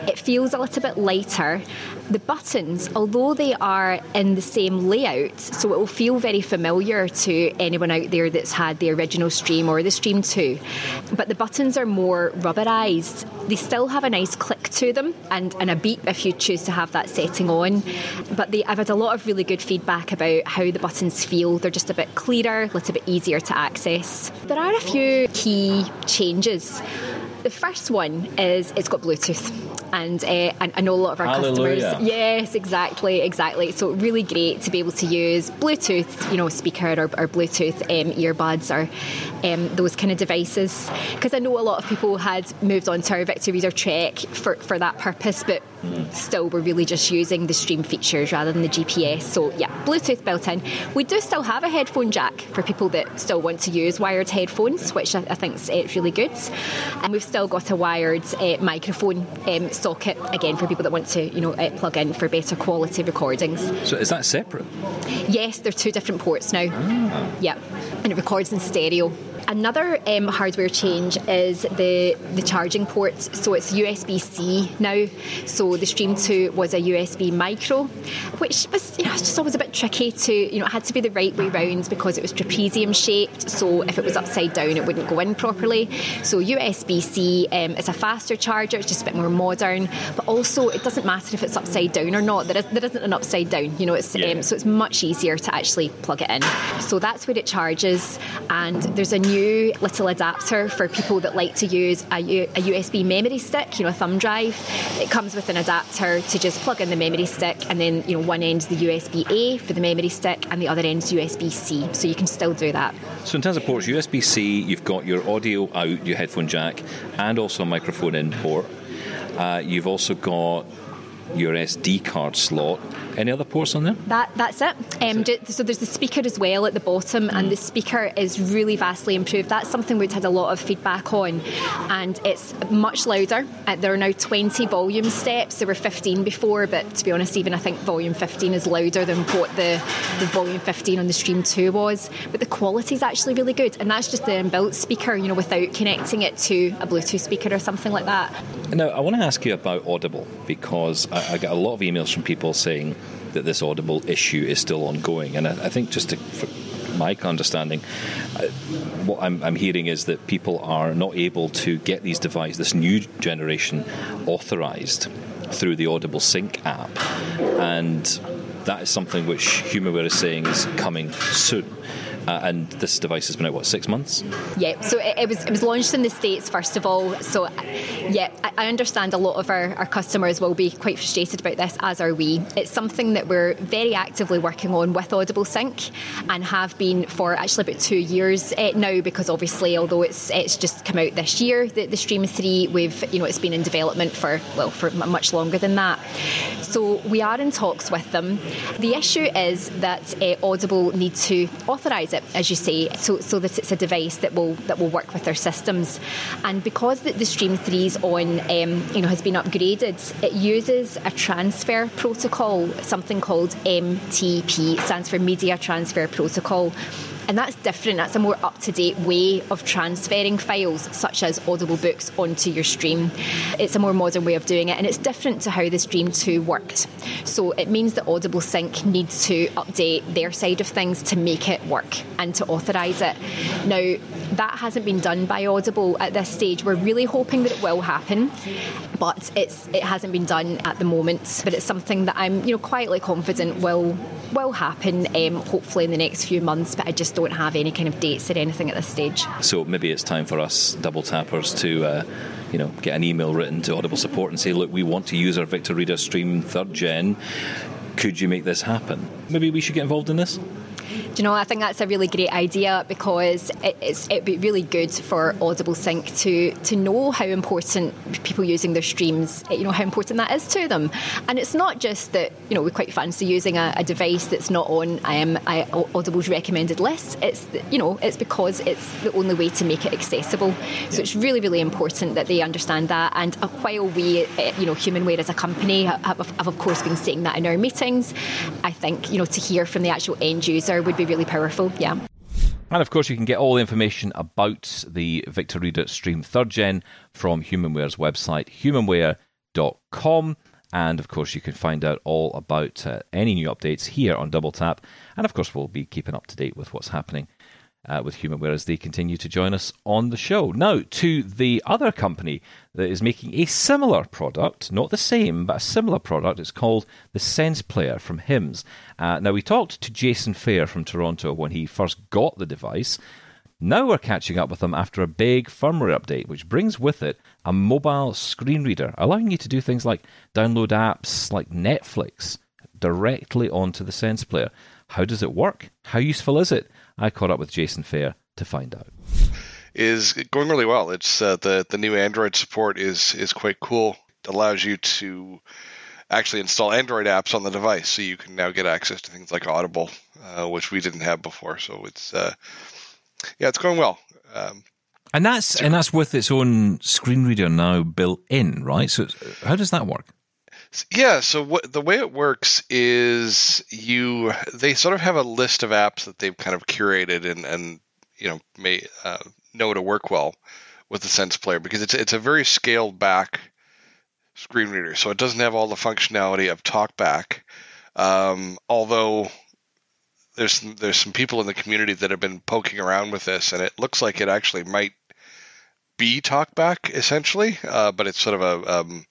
It feels a little bit lighter the buttons, although they are in the same layout, so it will feel very familiar to anyone out there that's had the original Stream or the Stream 2, but the buttons are more rubberized. They still have a nice click to them and, and a beep if you choose to have that setting on, but they, I've had a lot of really good feedback about how the buttons feel. They're just a bit clearer, a little bit easier to access. There are a few key changes. The first one is it's got Bluetooth and uh, I know a lot of our Hallelujah. customers. Yes, exactly, exactly. So really great to be able to use Bluetooth, you know, speaker or, or Bluetooth um, earbuds or um, those kind of devices. Because I know a lot of people had moved on to our Victor Reader Trek for, for that purpose, but mm. still we're really just using the stream features rather than the GPS. So yeah, Bluetooth built in. We do still have a headphone jack for people that still want to use wired headphones, which I, I think is uh, really good. And we've still got a wired uh, microphone um, socket again for people that want to, you know, uh, plug in for better quality recordings. So is that separate? Yes, they're two different ports now. Ah. Yeah, and it records in stereo. Another um, hardware change is the the charging ports. So it's USB C now. So the Stream 2 was a USB micro, which was you know just always a bit tricky to you know it had to be the right way round because it was trapezium shaped. So if it was upside down, it wouldn't go in properly. So USB C um, is a faster charger. It's just a bit more modern, but also it doesn't matter if it's upside down or not. There, is, there isn't an upside down. You know, it's Yeah. um, so it's much easier to actually plug it in. So that's where it charges, and there's a new little adapter for people that like to use a, U- a USB memory stick, you know, a thumb drive. It comes with an adapter to just plug in the memory stick, and then you know one end's the USB A for the memory stick, and the other end's USB C. So you can still do that. So in terms of ports, USB C, you've got your audio out, your headphone jack, and also a microphone in port. Uh, you've also got your SD card slot. Any other ports on there? That that's it. Um, ju- so there's the speaker as well at the bottom, and the speaker is really vastly improved. That's something we'd had a lot of feedback on, and it's much louder. Uh, there are now 20 volume steps. There were 15 before, but to be honest, even I think volume 15 is louder than what the, the volume 15 on the Stream 2 was. But the quality is actually really good, and that's just the inbuilt speaker, you know, without connecting it to a Bluetooth speaker or something like that. Now, I want to ask you about Audible because I, I get a lot of emails from people saying that this Audible issue is still ongoing, and I, I think just to, for my understanding, uh, what I'm, I'm hearing is that people are not able to get these devices, this new generation, authorized through the Audible Sync app, and that is something which Humanware is saying is coming soon. Uh, and this device has been out what six months? Yeah, so it, it was it was launched in the states first of all. So yeah, I, I understand a lot of our, our customers will be quite frustrated about this, as are we. It's something that we're very actively working on with Audible Sync, and have been for actually about two years uh, now. Because obviously, although it's it's just come out this year, the, the Stream Three, we've you know it's been in development for well for much longer than that. So we are in talks with them. The issue is that uh, Audible need to authorise it, as you say, so, so that it's a device that will that will work with their systems. And because the, the Stream 3's on, um, you know, has been upgraded, it uses a transfer protocol, something called MTP, stands for Media Transfer Protocol. And that's different. That's a more up to date way of transferring files, such as Audible books, onto your stream. It's a more modern way of doing it, and it's different to how the Stream 2 worked. So it means that Audible Sync needs to update their side of things to make it work and to authorise it. Now, that hasn't been done by Audible at this stage. We're really hoping that it will happen, but it's it hasn't been done at the moment. But it's something that I'm you know quietly confident will will happen. Um, hopefully in the next few months, but I just don't have any kind of dates or anything at this stage. So maybe it's time for us double tappers to. Uh, you know, get an email written to Audible support and say, look, we want to use our Victor Reader Stream third gen. Could you make this happen? Maybe we should get involved in this? Do you know, I think that's a really great idea because it, it's, it'd be really good for Audible Sync to, to know how important people using their streams, you know, how important that is to them. And it's not just that, you know, we quite fancy using a, a device that's not on um, Audible's recommended list. It's, you know, it's because it's the only way to make it accessible. So it's really, really important that they understand that. And while we, eh, you know, Humanware as a company have, have of course been saying that in our meetings, I think, you know, to hear from the actual end user would be really powerful. Yeah. And of course, you can get all the information about the Victor Reader Stream 3rd Gen from Humanware's website, humanware.com. And of course, you can find out all about uh, any new updates here on Double Tap. And of course, we'll be keeping up to date with what's happening uh, with Humanware as they continue to join us on the show. Now, to the other company that is making a similar product, not the same, but a similar product. It's called the Sense Player from HIMS. Uh, now, we talked to Jason Fayre from Toronto when he first got the device. Now we're catching up with him after a big firmware update, which brings with it a mobile screen reader, allowing you to do things like download apps like Netflix directly onto the Sense Player. How does it work? How useful is it? I caught up with Jason Fayre to find out. Is going really well. It's uh, the the new Android support is is quite cool. It allows you to actually install Android apps on the device, so you can now get access to things like Audible, uh, which we didn't have before. So it's uh, yeah, it's going well. Um, and that's and that's with its own screen reader now built in, right? So how does that work? Yeah, so what the way it works is you they sort of have a list of apps that they've kind of curated and and you know may uh, know to work well with the Sense Player because it's it's a very scaled back screen reader, so it doesn't have all the functionality of TalkBack. Um, although there's some, there's some people in the community that have been poking around with this, and it looks like it actually might be TalkBack essentially, uh, but it's sort of a um,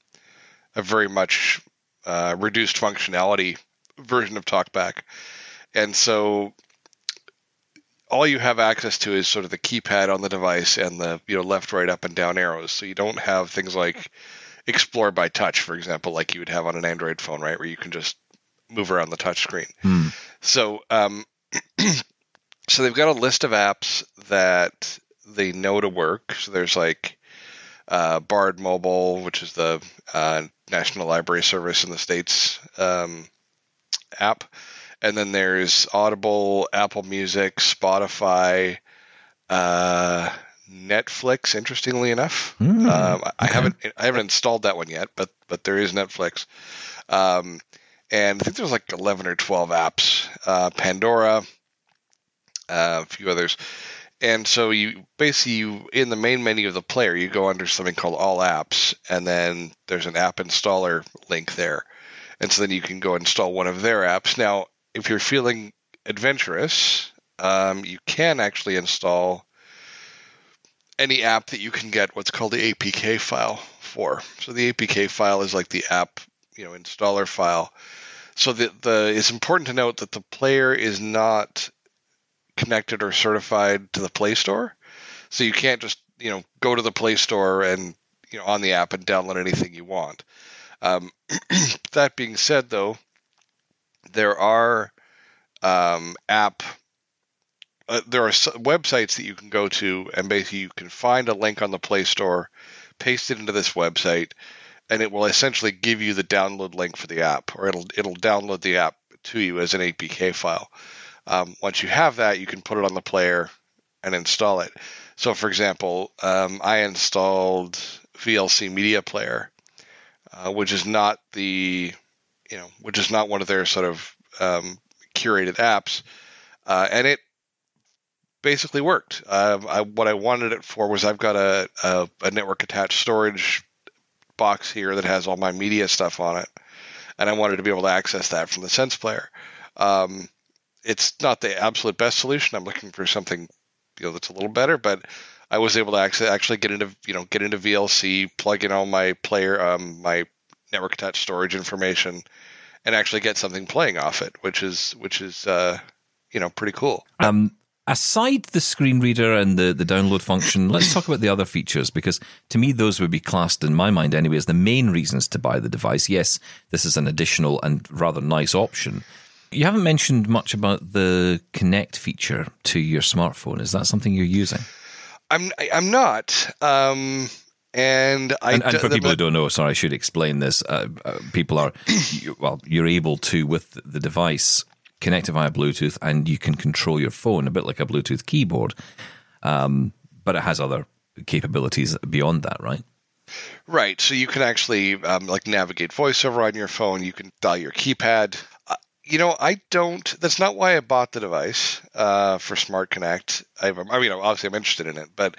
a very much uh, reduced functionality version of TalkBack. And so all you have access to is sort of the keypad on the device and the you know left, right, up, and down arrows. So you don't have things like Explore by Touch, for example, like you would have on an Android phone, right, where you can just move around the touch screen. Hmm. So um, so they've got a list of apps that they know to work. So there's like uh, Bard Mobile, which is the uh, National Library Service in the States um, app. And then there's Audible, Apple Music, Spotify, uh, Netflix. Interestingly enough, Mm, um, I okay. haven't I haven't installed that one yet, but but there is Netflix. Um, and I think there's like 11 or 12 apps. Uh, Pandora, uh, a few others. And so you basically you in the main menu of the player you go under something called all apps and then there's an app installer link there. And so then you can go install one of their apps. Now, if you're feeling adventurous, um, you can actually install any app that you can get what's called the APK file for. So the APK file is like the app, you know, installer file. So the the it's important to note that the player is not connected or certified to the Play Store. So you can't just, you know, go to the Play Store and, you know, on the app and download anything you want. Um, that being said, though, there are um, app uh, there are websites that you can go to and basically you can find a link on the Play Store, paste it into this website, and it will essentially give you the download link for the app, or it'll it'll download the app to you as an APK file. Um, once you have that, you can put it on the player and install it. So, for example, um, I installed VLC Media Player, uh, which is not the, you know, which is not one of their sort of um, curated apps, uh, and it basically worked. Uh, I, what I wanted it for was I've got a, a, a network attached storage box here that has all my media stuff on it, and I wanted to be able to access that from the Sense player. Um, it's not the absolute best solution. I'm looking for something you know that's a little better, but I was able to actually actually get into you know get into VLC, plug in all my player um, my network attached storage information, and actually get something playing off it, which is which is uh, you know pretty cool. Um, aside the screen reader and the, the download function, let's talk about the other features because to me, those would be classed in my mind anyway as the main reasons to buy the device. Yes, this is an additional and rather nice option. You haven't mentioned much about the Connect feature to your smartphone. Is that something you're using? I'm I'm not. Um, and I and, and for people who don't know, sorry, I should explain this. Uh, uh, people are you, well, you're able to with the device connect it via Bluetooth, and you can control your phone a bit like a Bluetooth keyboard, um, but it has other capabilities beyond that, right? Right. So you can actually um, like navigate voiceover on your phone. You can dial your keypad. Uh, you know, I don't. That's not why I bought the device uh, for Smart Connect. I, I mean, obviously, I'm interested in it, but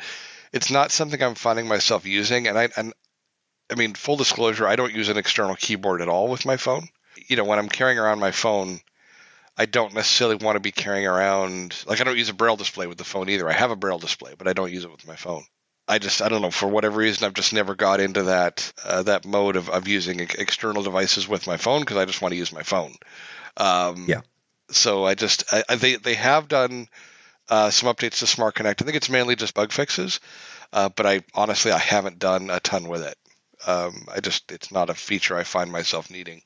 it's not something I'm finding myself using. And I, and I mean, full disclosure, I don't use an external keyboard at all with my phone. You know, when I'm carrying around my phone, I don't necessarily want to be carrying around. Like, I don't use a braille display with the phone either. I have a braille display, but I don't use it with my phone. I just I don't know for whatever reason I've just never got into that uh, that mode of, of using external devices with my phone because I just want to use my phone. Um, yeah. So I just I, I, they they have done uh, some updates to Smart Connect. I think it's mainly just bug fixes, uh, but I honestly I haven't done a ton with it. Um, I just it's not a feature I find myself needing.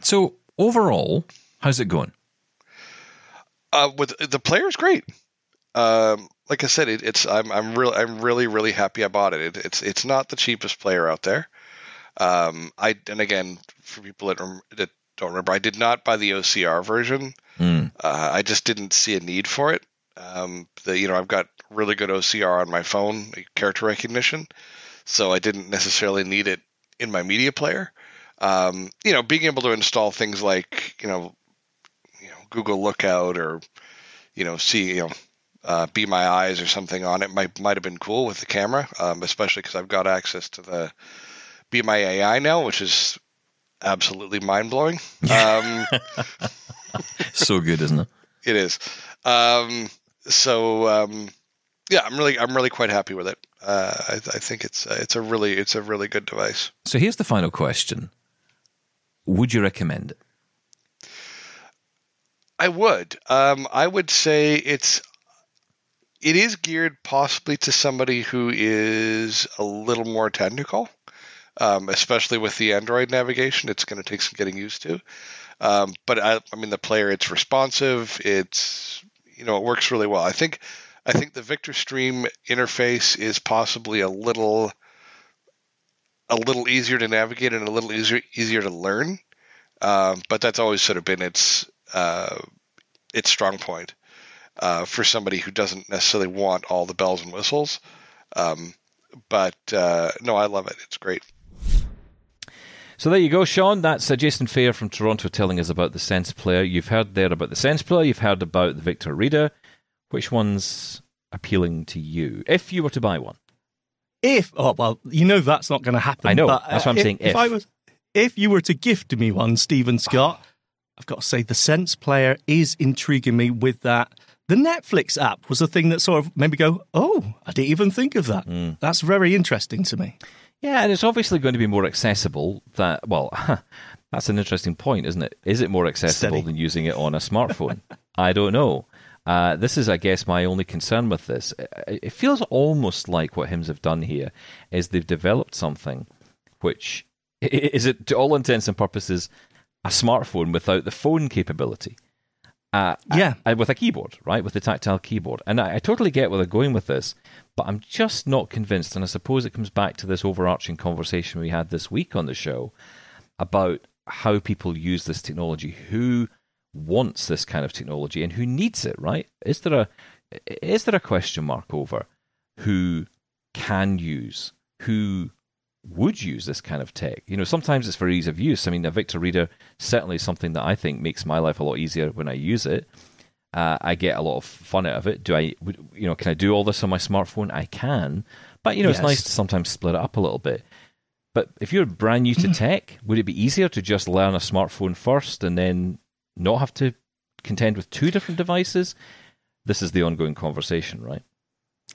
So overall, how's it going? Uh, with the player is great. Um, like I said, it, it's I'm I'm really I'm really really happy I bought it. it. It's it's not the cheapest player out there. Um, I and again for people that, rem- that don't remember, I did not buy the OCR version. Mm. Uh, I just didn't see a need for it. Um, the you know I've got really good OCR on my phone, character recognition, so I didn't necessarily need it in my media player. Um, you know, being able to install things like you know, you know Google Lookout or you know see you know uh, Be My Eyes or something on it might might have been cool with the camera, um, especially because I've got access to the Be My AI now, which is absolutely mind blowing. Um, so good, isn't it? It is. Um, so um, yeah, I'm really I'm really quite happy with it. Uh, I, I, think it's uh, it's a really it's a really good device. So here's the final question: Would you recommend it? I would. Um, I would say it's it is geared possibly to somebody who is a little more technical, um, especially with the Android navigation. It's going to take some getting used to. Um, but I, I, mean, the player, it's responsive. It's you know, it works really well. I think I think the Victor Stream interface is possibly a little a little easier to navigate and a little easier easier to learn. Um, but that's always sort of been its uh, its strong point uh, for somebody who doesn't necessarily want all the bells and whistles. Um, but uh, no, I love it. It's great. So there you go, Shaun. That's uh, Jason Fayre from Toronto telling us about the Sense Player. You've heard there about the Sense Player. You've heard about the Victor Reader. Which one's appealing to you if you were to buy one? If oh well, you know that's not going to happen. I know. But, that's what I'm if, saying. If. If I was, if you were to gift me one, Steven Scott, I've got to say the Sense Player is intriguing me with that. The Netflix app was the thing that sort of made me go, "Oh, I didn't even think of that." Mm. That's very interesting to me. Yeah, and it's obviously going to be more accessible. That well, that's an interesting point, isn't it? Is it more accessible Steady. than using it on a smartphone? I don't know. Uh, this is, I guess, my only concern with this. It feels almost like what Hims have done here is they've developed something which is, it to all intents and purposes, a smartphone without the phone capability. Uh, Yeah. uh, with a keyboard, right? With the tactile keyboard. And I, I totally get where they're going with this, but I'm just not convinced. And I suppose it comes back to this overarching conversation we had this week on the show about how people use this technology, who wants this kind of technology and who needs it, right? Is there a is there a question mark over who can use, who would use this kind of tech? You know, sometimes it's for ease of use. I mean, a Victor Reader certainly is something that I think makes my life a lot easier when I use it. Uh, I get a lot of fun out of it. Do I, you know, can I do all this on my smartphone? I can, but you know, yes. it's nice to sometimes split it up a little bit. But if you're brand new to tech, would it be easier to just learn a smartphone first and then not have to contend with two different devices? This is the ongoing conversation, right?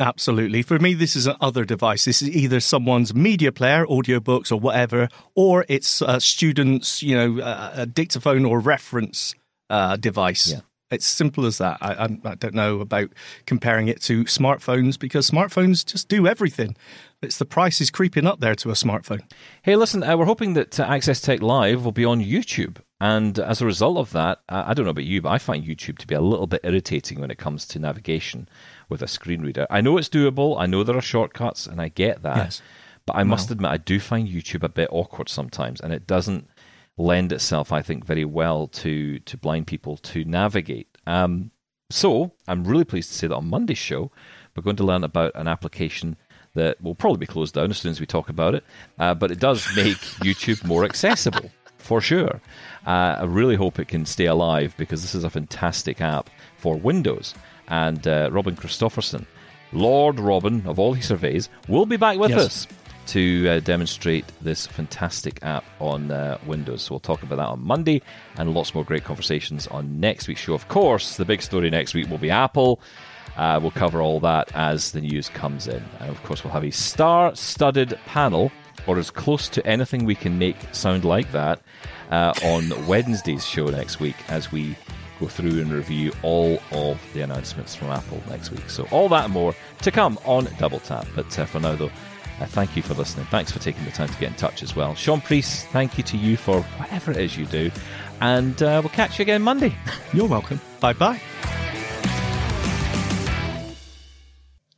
Absolutely. For me, this is another device. This is either someone's media player, audiobooks or whatever, or it's a student's, you know, a, dictaphone or reference uh, device. Yeah. It's simple as that. I, I, don't know about comparing it to smartphones because smartphones just do everything. It's the price is creeping up there to a smartphone. Hey, listen, uh, we're hoping that uh, Access Tech Live will be on YouTube. And as a result of that, I don't know about you, but I find YouTube to be a little bit irritating when it comes to navigation with a screen reader. I know it's doable, I know there are shortcuts, and I get that. Yes. But I must admit, I do find YouTube a bit awkward sometimes, and it doesn't lend itself, I think, very well to to blind people to navigate. Um, so I'm really pleased to say that on Monday's show, we're going to learn about an application that will probably be closed down as soon as we talk about it, uh, but it does make YouTube more accessible for sure. Uh, I really hope it can stay alive because this is a fantastic app for Windows. And uh, Robin Christopherson, Lord Robin of all he surveys, will be back with yes. us to uh, demonstrate this fantastic app on uh, Windows. So we'll talk about that on Monday and lots more great conversations on next week's show. Of course, the big story next week will be Apple. Uh, we'll cover all that as the news comes in. And of course, we'll have a star studded panel, or as close to anything we can make sound like that, uh, on Wednesday's show next week as we go through and review all of the announcements from Apple next week. So, all that and more to come on Double Tap. But uh, for now, though, uh, thank you for listening. Thanks for taking the time to get in touch as well. Shaun Preece, thank you to you for whatever it is you do. And uh, we'll catch you again Monday. You're welcome. Bye bye.